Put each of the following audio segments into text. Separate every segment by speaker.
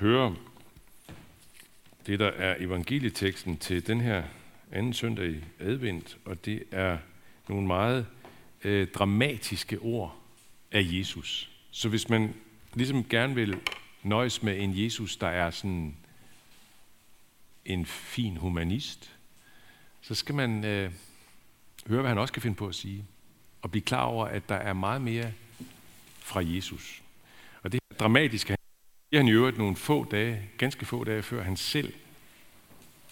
Speaker 1: høre det, der er evangelieteksten til den her anden søndag i advent, og det er nogle meget øh, dramatiske ord af Jesus. Så hvis man ligesom gerne vil nøjes med en Jesus, der er sådan en fin humanist, så skal man øh, høre, hvad han også kan finde på at sige, og blive klar over, at der er meget mere fra Jesus. Og det er dramatisk. Det er han i øvrigt nogle få dage, ganske få dage før han selv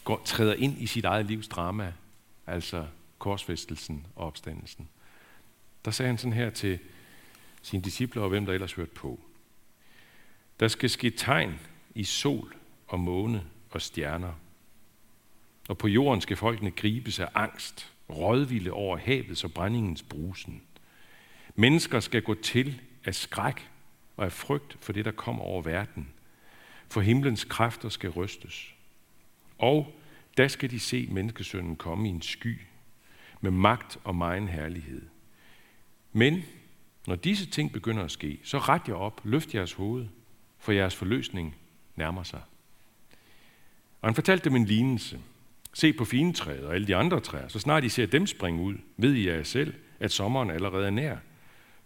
Speaker 1: går, træder ind i sit eget livs drama, altså korsfæstelsen og opstandelsen. Der sagde han sådan her til sine discipler og hvem der ellers hørte på. Der skal ske tegn i sol og måne og stjerner. Og på jorden skal folkene gribes af angst, rådvilde over havets og brændingens brusen. Mennesker skal gå til af skræk og af frygt for det, der kommer over verden. For himlens kræfter skal rystes. Og der skal de se menneskesønnen komme i en sky med magt og megen herlighed. Men når disse ting begynder at ske, så ret jer op, løft jeres hoved, for jeres forløsning nærmer sig. Og han fortalte dem en lignelse. Se på fintræet og alle de andre træer, så snart I ser dem springe ud, ved I jer selv, at sommeren allerede er nær.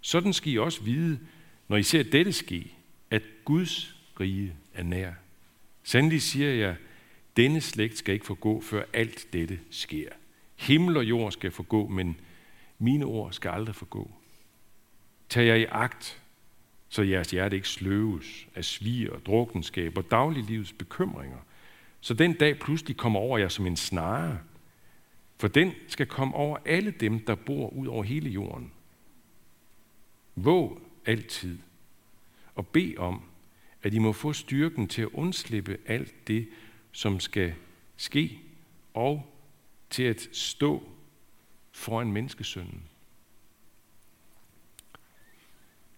Speaker 1: Sådan skal I også vide, når I ser dette ske, at Guds rige er nær. Sandelig siger jeg, denne slægt skal ikke forgå, før alt dette sker. Himmel og jord skal forgå, men mine ord skal aldrig forgå. Tag jer i agt, så jeres hjerte ikke sløves af svig og drukkenskab og dagliglivets bekymringer, så den dag pludselig kommer over jer som en snare. For den skal komme over alle dem, der bor ud over hele jorden. Våg altid og bed om, at I må få styrken til at undslippe alt det, som skal ske, og til at stå foran menneskesønnen.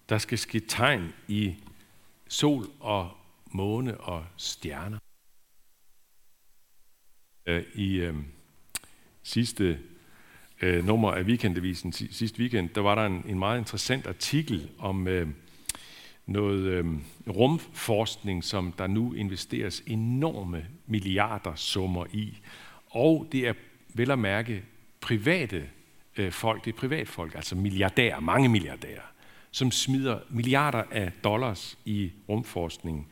Speaker 1: Der skal ske tegn i sol og måne og stjerner. Øh, I øh, sidste øh, nummer af weekendavisen sidste weekend, der var der en, en meget interessant artikel om øh, noget øh, rumforskning, som der nu investeres enorme milliarder summer i. Og det er vel at mærke private øh, folk, det er privatfolk, altså milliardærer, mange milliardærer, som smider milliarder af dollars i rumforskning.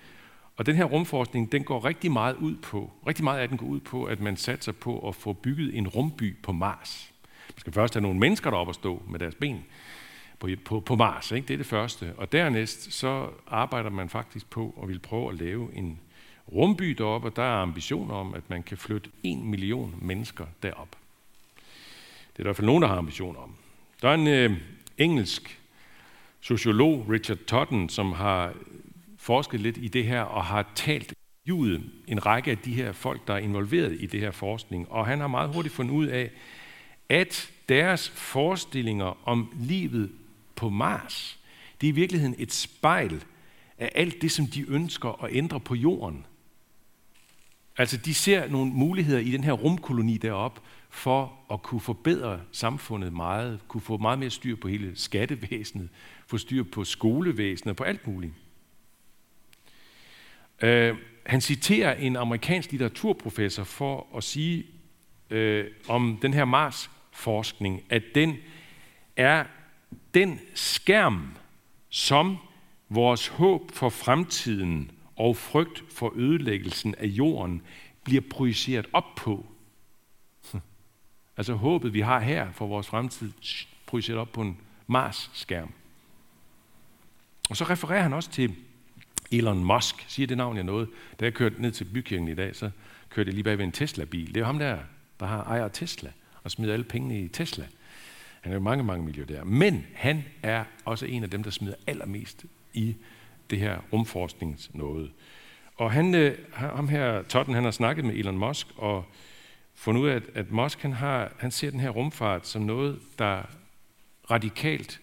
Speaker 1: Og den her rumforskning, den går rigtig meget ud på, rigtig meget af den går ud på, at man satser på at få bygget en rumby på Mars. Man skal først have nogle mennesker deroppe at stå med deres ben på, på, på Mars. Ikke? Det er det første. Og dernæst så arbejder man faktisk på at vil prøve at lave en rumby deroppe, og der er ambitioner om, at man kan flytte en million mennesker derop. Det er der i hvert fald nogen, der har ambitioner om. Der er en øh, engelsk sociolog, Richard Totten, som har forsket lidt i det her og har talt judet en række af de her folk, der er involveret i det her forskning. Og han har meget hurtigt fundet ud af, at deres forestillinger om livet på Mars, det er i virkeligheden et spejl af alt det, som de ønsker at ændre på jorden. Altså, de ser nogle muligheder i den her rumkoloni deroppe for at kunne forbedre samfundet meget, kunne få meget mere styr på hele skattevæsenet, få styr på skolevæsenet, på alt muligt. Uh, han citerer en amerikansk litteraturprofessor for at sige øh, om den her Mars-forskning, at den er den skærm, som vores håb for fremtiden og frygt for ødelæggelsen af jorden bliver projiceret op på. Altså håbet, vi har her for vores fremtid, projiceret op på en Mars-skærm. Og så refererer han også til Elon Musk, siger det navn jeg noget. Da jeg kørte ned til bykirken i dag, så kørte jeg lige bag ved en Tesla-bil. Det er ham der, der har ejer Tesla og smider alle pengene i Tesla. Han er jo mange, mange milliardærer. Men han er også en af dem, der smider allermest i det her rumforskningsnåde. Og han, øh, ham her, Totten, han har snakket med Elon Musk og fundet ud af, at, at Musk han, har, han ser den her rumfart som noget, der radikalt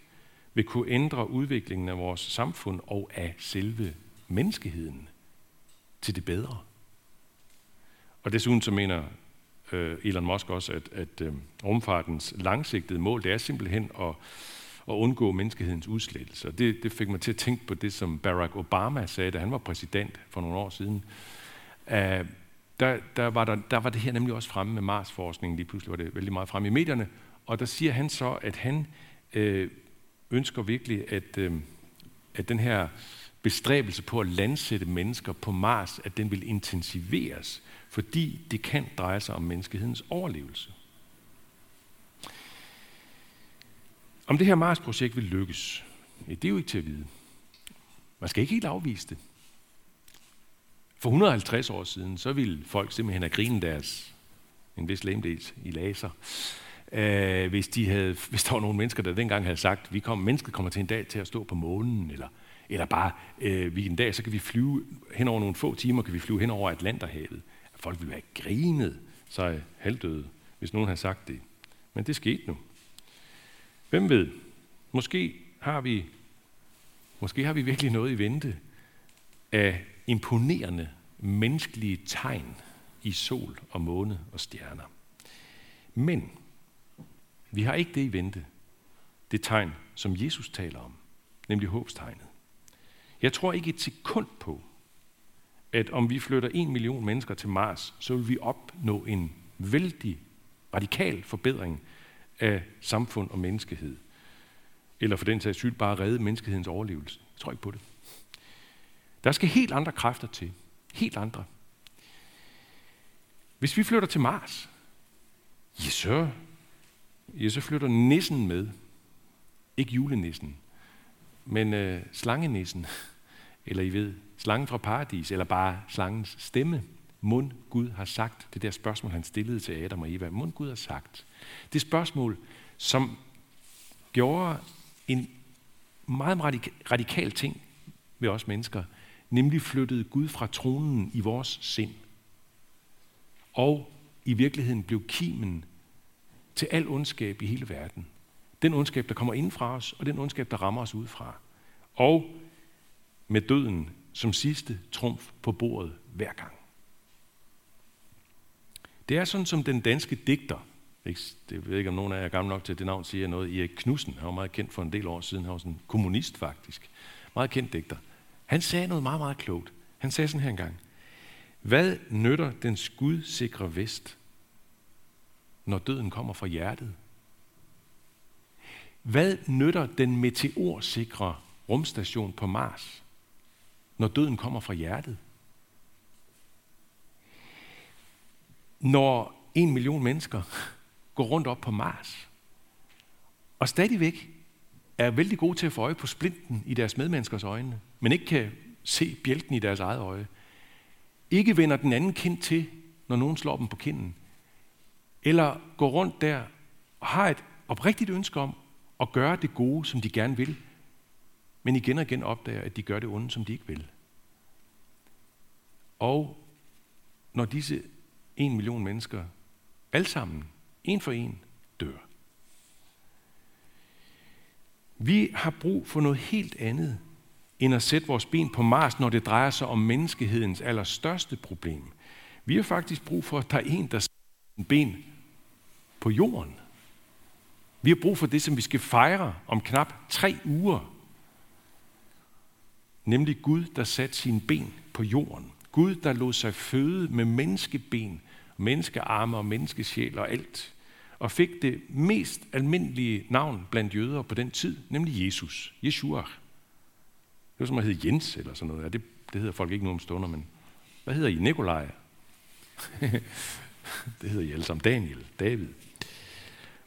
Speaker 1: vil kunne ændre udviklingen af vores samfund og af selve menneskeheden til det bedre. Og desuden så mener øh, Elon Musk også, at, at øh, rumfartens langsigtede mål, det er simpelthen at, at undgå menneskehedens udslettelse. Og det, det fik mig til at tænke på det, som Barack Obama sagde, da han var præsident for nogle år siden. Uh, der, der, var der, der var det her nemlig også fremme med Mars-forskningen, lige pludselig var det vældig meget fremme i medierne, og der siger han så, at han øh, ønsker virkelig, at, øh, at den her bestræbelse på at landsætte mennesker på Mars, at den vil intensiveres, fordi det kan dreje sig om menneskehedens overlevelse. Om det her Mars-projekt vil lykkes, det er jo ikke til at vide. Man skal ikke helt afvise det. For 150 år siden, så ville folk simpelthen have grinet deres en vis lemdels i laser, øh, hvis, de havde, hvis der var nogle mennesker, der dengang havde sagt, vi kommer, mennesket kommer til en dag til at stå på månen, eller, eller bare, øh, vi en dag, så kan vi flyve hen over nogle få timer, kan vi flyve hen over Atlanterhavet. Folk ville være grinet, så halvdøde, hvis nogen havde sagt det. Men det skete nu. Hvem ved? Måske har vi, måske har vi virkelig noget i vente af imponerende menneskelige tegn i sol og måne og stjerner. Men vi har ikke det i vente, det tegn, som Jesus taler om, nemlig håbstegnet. Jeg tror ikke et sekund på, at om vi flytter en million mennesker til Mars, så vil vi opnå en vældig radikal forbedring af samfund og menneskehed. Eller for den sags skyld bare redde menneskehedens overlevelse. Jeg tror ikke på det. Der skal helt andre kræfter til. Helt andre. Hvis vi flytter til Mars, ja, så, ja, så flytter nissen med. Ikke julenissen, men øh, slangenissen. Eller I ved, slangen fra paradis, eller bare slangens stemme. Mund Gud har sagt, det der spørgsmål, han stillede til Adam og Eva. Mund Gud har sagt. Det spørgsmål, som gjorde en meget radikal ting ved os mennesker, nemlig flyttede Gud fra tronen i vores sind. Og i virkeligheden blev kimen til al ondskab i hele verden. Den ondskab, der kommer ind fra os, og den ondskab, der rammer os udefra. Og med døden som sidste trumf på bordet hver gang. Det er sådan, som den danske digter, ikke, det ved ikke, om nogen af jer er gammel nok til, at det navn siger noget, Erik Knudsen, han var meget kendt for en del år siden, han var sådan en kommunist faktisk, meget kendt digter. Han sagde noget meget, meget klogt. Han sagde sådan her engang. Hvad nytter den skudsikre vest, når døden kommer fra hjertet? Hvad nytter den meteorsikre rumstation på Mars, når døden kommer fra hjertet? Når en million mennesker går rundt op på Mars, og stadigvæk er vældig gode til at få øje på splinten i deres medmenneskers øjne, men ikke kan se bjælken i deres eget øje. Ikke vender den anden kind til, når nogen slår dem på kinden. Eller går rundt der og har et oprigtigt ønske om og gøre det gode, som de gerne vil, men igen og igen opdager, at de gør det onde, som de ikke vil. Og når disse en million mennesker, alle sammen, en for en, dør, vi har brug for noget helt andet, end at sætte vores ben på Mars, når det drejer sig om menneskehedens allerstørste problem. Vi har faktisk brug for, at der er en, der sætter ben på jorden. Vi har brug for det, som vi skal fejre om knap tre uger. Nemlig Gud, der satte sine ben på jorden. Gud, der lod sig føde med menneskeben, menneskearme og menneskesjæl og alt og fik det mest almindelige navn blandt jøder på den tid, nemlig Jesus. Yeshua. Det var som at hedde Jens eller sådan noget. Ja, det, det hedder folk ikke nu om stunder, men hvad hedder I? Nikolaj? det hedder I alle sammen. Daniel, David,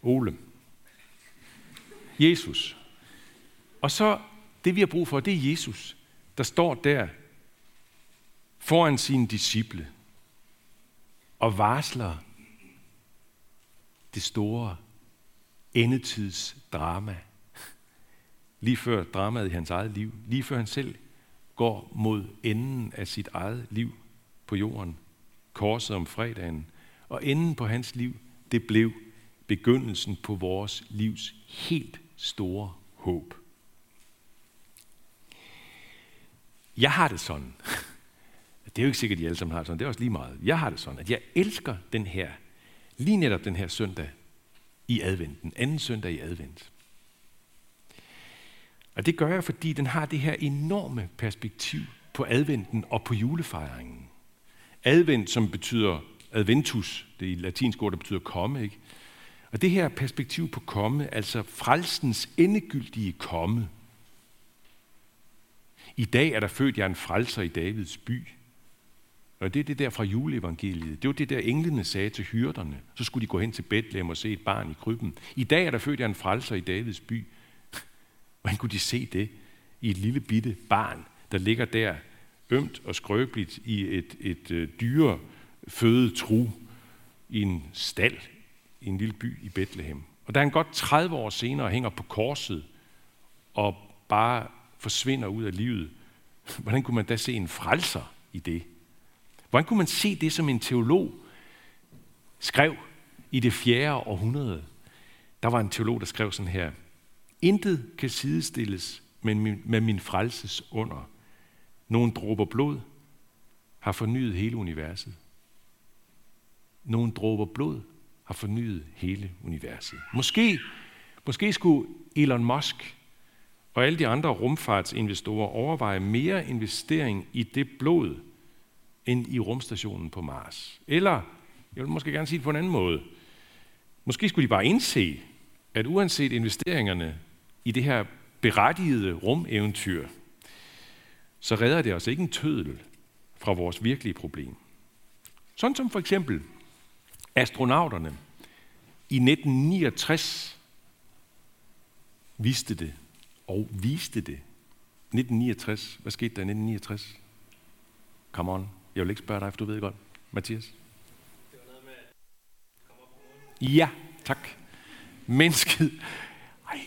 Speaker 1: Ole. Jesus. Og så det vi har brug for, det er Jesus, der står der foran sine disciple og varsler det store endetidsdrama. Lige før dramaet i hans eget liv. Lige før han selv går mod enden af sit eget liv på jorden. Korset om fredagen. Og enden på hans liv, det blev begyndelsen på vores livs helt store håb. Jeg har det sådan. Det er jo ikke sikkert, at I alle sammen har det sådan. Det er også lige meget. Jeg har det sådan, at jeg elsker den her lige netop den her søndag i advent, den anden søndag i advent. Og det gør jeg, fordi den har det her enorme perspektiv på adventen og på julefejringen. Advent, som betyder adventus, det er latinsk ord, der betyder komme, ikke? Og det her perspektiv på komme, altså frelsens endegyldige komme. I dag er der født jeg en frelser i Davids by. Og det er det der fra juleevangeliet. Det var det der englene sagde til hyrderne. Så skulle de gå hen til Bethlehem og se et barn i krybben. I dag er der født jeg en frelser i Davids by. Hvordan kunne de se det i et lille bitte barn, der ligger der ømt og skrøbeligt i et, et, et dyre føde tru i en stald i en lille by i Bethlehem. Og da han godt 30 år senere hænger på korset og bare forsvinder ud af livet, hvordan kunne man da se en frelser i det? Hvordan kunne man se det, som en teolog skrev i det fjerde århundrede? Der var en teolog, der skrev sådan her. Intet kan sidestilles med min, med min frelses under. Nogle dråber blod har fornyet hele universet. Nogle dråber blod har fornyet hele universet. Måske, måske skulle Elon Musk og alle de andre rumfartsinvestorer overveje mere investering i det blod, end i rumstationen på Mars. Eller, jeg vil måske gerne sige det på en anden måde, måske skulle de bare indse, at uanset investeringerne i det her berettigede rumeventyr, så redder det os ikke en tødel fra vores virkelige problem. Sådan som for eksempel astronauterne i 1969 vidste det og viste det. 1969. Hvad skete der i 1969? Come on. Jeg vil ikke spørge dig, for du ved godt. Mathias? Det var noget med at Ja, tak. Mennesket. Ej,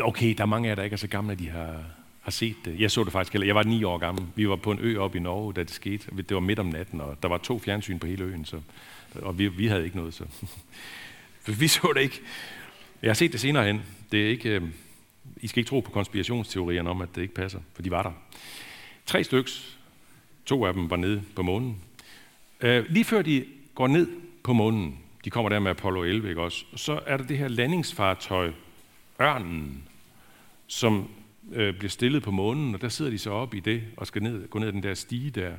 Speaker 1: okay, der er mange af jer, der ikke er så gamle, at de har, har set det. Jeg så det faktisk Jeg var ni år gammel. Vi var på en ø oppe i Norge, da det skete. Det var midt om natten, og der var to fjernsyn på hele øen, så, og vi, vi havde ikke noget. Så. vi så det ikke. Jeg har set det senere hen. Det er ikke, øh, I skal ikke tro på konspirationsteorierne om, at det ikke passer, for de var der. Tre styks. To af dem var nede på månen. Øh, lige før de går ned på månen, de kommer der med Apollo 11, ikke også? Så er der det her landingsfartøj, Ørnen, som øh, bliver stillet på månen, og der sidder de så op i det og skal ned, gå ned den der stige der.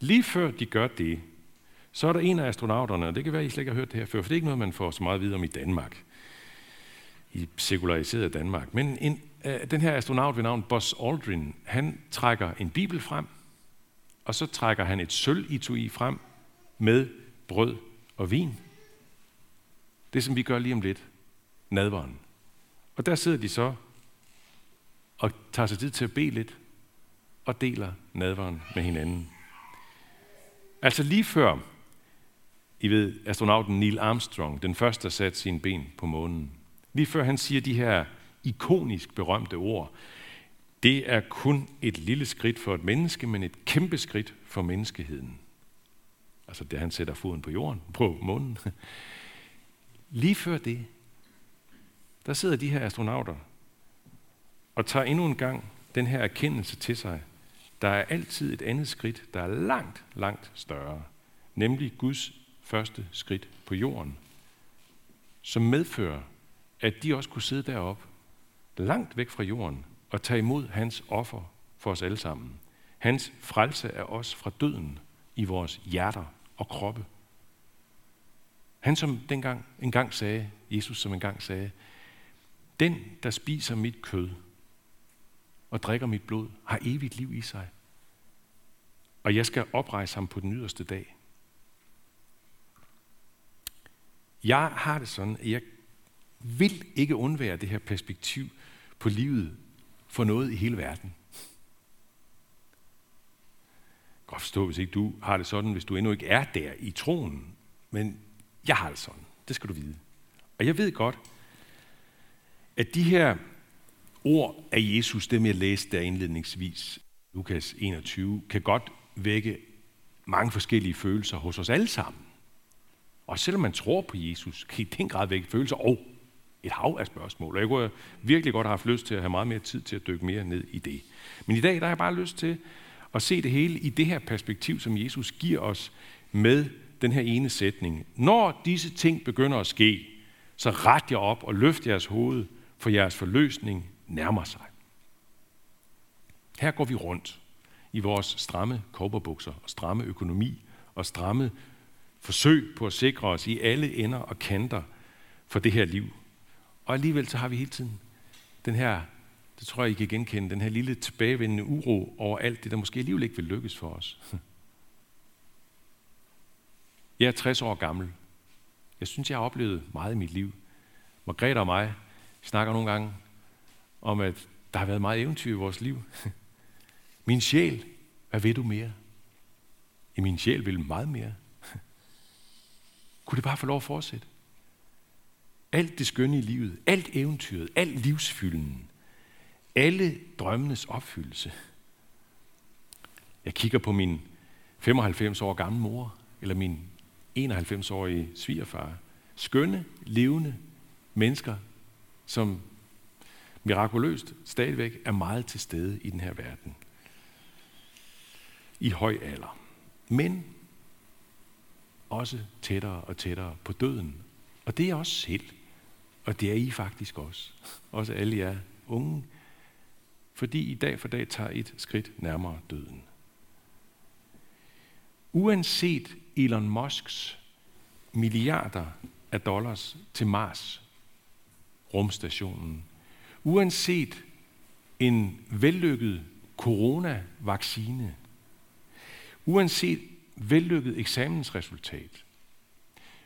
Speaker 1: Lige før de gør det, så er der en af astronauterne, og det kan være, at I slet ikke har hørt det her før, for det er ikke noget, man får så meget videre om i Danmark, i sekulariseret Danmark. Men en, øh, den her astronaut ved navn Buzz Aldrin, han trækker en bibel frem, og så trækker han et sølv-itui frem med brød og vin. Det, som vi gør lige om lidt, nadveren. Og der sidder de så og tager sig tid til at bede lidt og deler nadvaren med hinanden. Altså lige før, I ved, astronauten Neil Armstrong, den første, der satte sine ben på månen, lige før han siger de her ikonisk berømte ord, det er kun et lille skridt for et menneske, men et kæmpe skridt for menneskeheden. Altså det, han sætter foden på jorden, på månen. Lige før det, der sidder de her astronauter og tager endnu en gang den her erkendelse til sig. Der er altid et andet skridt, der er langt, langt større. Nemlig Guds første skridt på jorden, som medfører, at de også kunne sidde deroppe, langt væk fra jorden, og tage imod hans offer for os alle sammen. Hans frelse er os fra døden i vores hjerter og kroppe. Han som dengang engang sagde, Jesus som engang sagde, den, der spiser mit kød og drikker mit blod, har evigt liv i sig. Og jeg skal oprejse ham på den yderste dag. Jeg har det sådan, at jeg vil ikke undvære det her perspektiv på livet for noget i hele verden. Jeg kan godt forstå, hvis ikke du har det sådan, hvis du endnu ikke er der i troen. Men jeg har det sådan. Det skal du vide. Og jeg ved godt, at de her ord af Jesus, dem jeg læste der indledningsvis, Lukas 21, kan godt vække mange forskellige følelser hos os alle sammen. Og selvom man tror på Jesus, kan i den grad vække følelser og et hav af spørgsmål. Og jeg kunne virkelig godt have haft lyst til at have meget mere tid til at dykke mere ned i det. Men i dag der har jeg bare lyst til at se det hele i det her perspektiv, som Jesus giver os med den her ene sætning. Når disse ting begynder at ske, så ret jer op og løft jeres hoved, for jeres forløsning nærmer sig. Her går vi rundt i vores stramme kobberbukser og stramme økonomi og stramme forsøg på at sikre os i alle ender og kanter for det her liv. Og alligevel så har vi hele tiden den her, det tror jeg, I kan genkende, den her lille tilbagevendende uro over alt det, der måske alligevel ikke vil lykkes for os. Jeg er 60 år gammel. Jeg synes, jeg har oplevet meget i mit liv. Margrethe og mig snakker nogle gange om, at der har været meget eventyr i vores liv. Min sjæl, hvad ved du mere? I min sjæl vil meget mere. Kunne det bare få lov at fortsætte? Alt det skønne i livet, alt eventyret, alt livsfylden, alle drømmenes opfyldelse. Jeg kigger på min 95 år gamle mor, eller min 91-årige svigerfar. Skønne, levende mennesker, som mirakuløst stadigvæk er meget til stede i den her verden. I høj alder. Men også tættere og tættere på døden. Og det er også selv. Og det er I faktisk også. Også alle jer unge. Fordi I dag for dag tager et skridt nærmere døden. Uanset Elon Musks milliarder af dollars til Mars, rumstationen, uanset en vellykket coronavaccine, uanset vellykket eksamensresultat,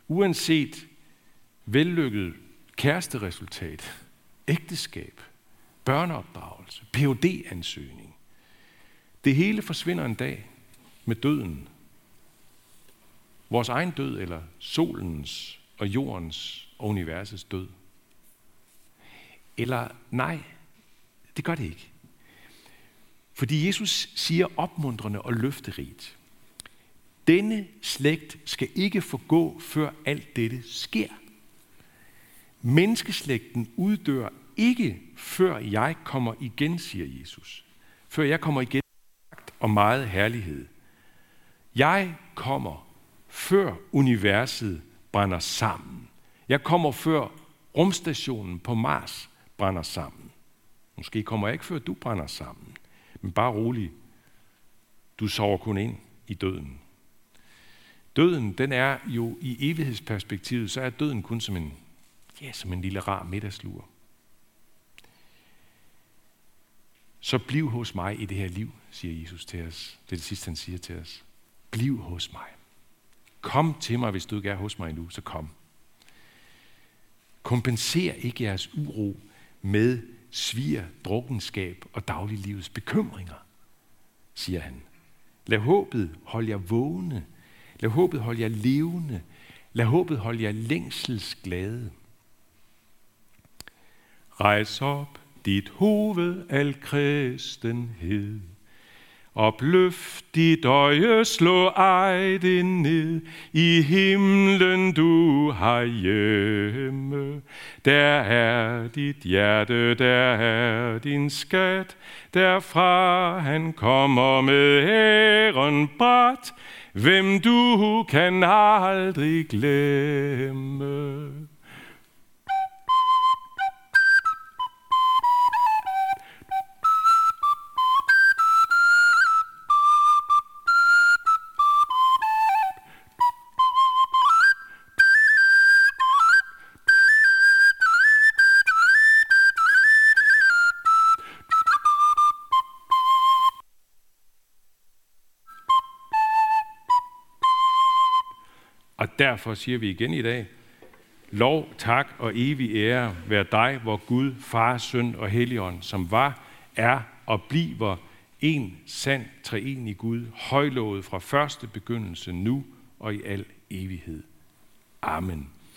Speaker 1: uanset vellykket kæresteresultat, ægteskab, børneopdragelse, phd ansøgning Det hele forsvinder en dag med døden. Vores egen død, eller solens og jordens og universets død. Eller nej, det gør det ikke. Fordi Jesus siger opmuntrende og løfterigt, denne slægt skal ikke forgå, før alt dette sker. Menneskeslægten uddør ikke, før jeg kommer igen, siger Jesus. Før jeg kommer igen og meget herlighed. Jeg kommer, før universet brænder sammen. Jeg kommer, før rumstationen på Mars brænder sammen. Måske kommer jeg ikke, før du brænder sammen. Men bare rolig. Du sover kun ind i døden. Døden, den er jo i evighedsperspektivet, så er døden kun som en, ja, som en lille rar middagslur. Så bliv hos mig i det her liv, siger Jesus til os. Det er det sidste, han siger til os. Bliv hos mig. Kom til mig, hvis du ikke er hos mig endnu, så kom. Kompenser ikke jeres uro med svir, drukkenskab og dagliglivets bekymringer, siger han. Lad håbet holde jer vågne. Lad håbet holde jer levende. Lad håbet holde jer længselsglade. Rejs op dit hoved al kristenhed. Opløft dit øje, slå ej det ned, i himlen du har hjemme. Der er dit hjerte, der er din skat, derfra han kommer med æren bræt, hvem du kan aldrig glemme. Derfor siger vi igen i dag, lov, tak og evig ære være dig, hvor Gud, Far, Søn og Helligånd, som var, er og bliver en sand treenig Gud, højlovet fra første begyndelse nu og i al evighed. Amen.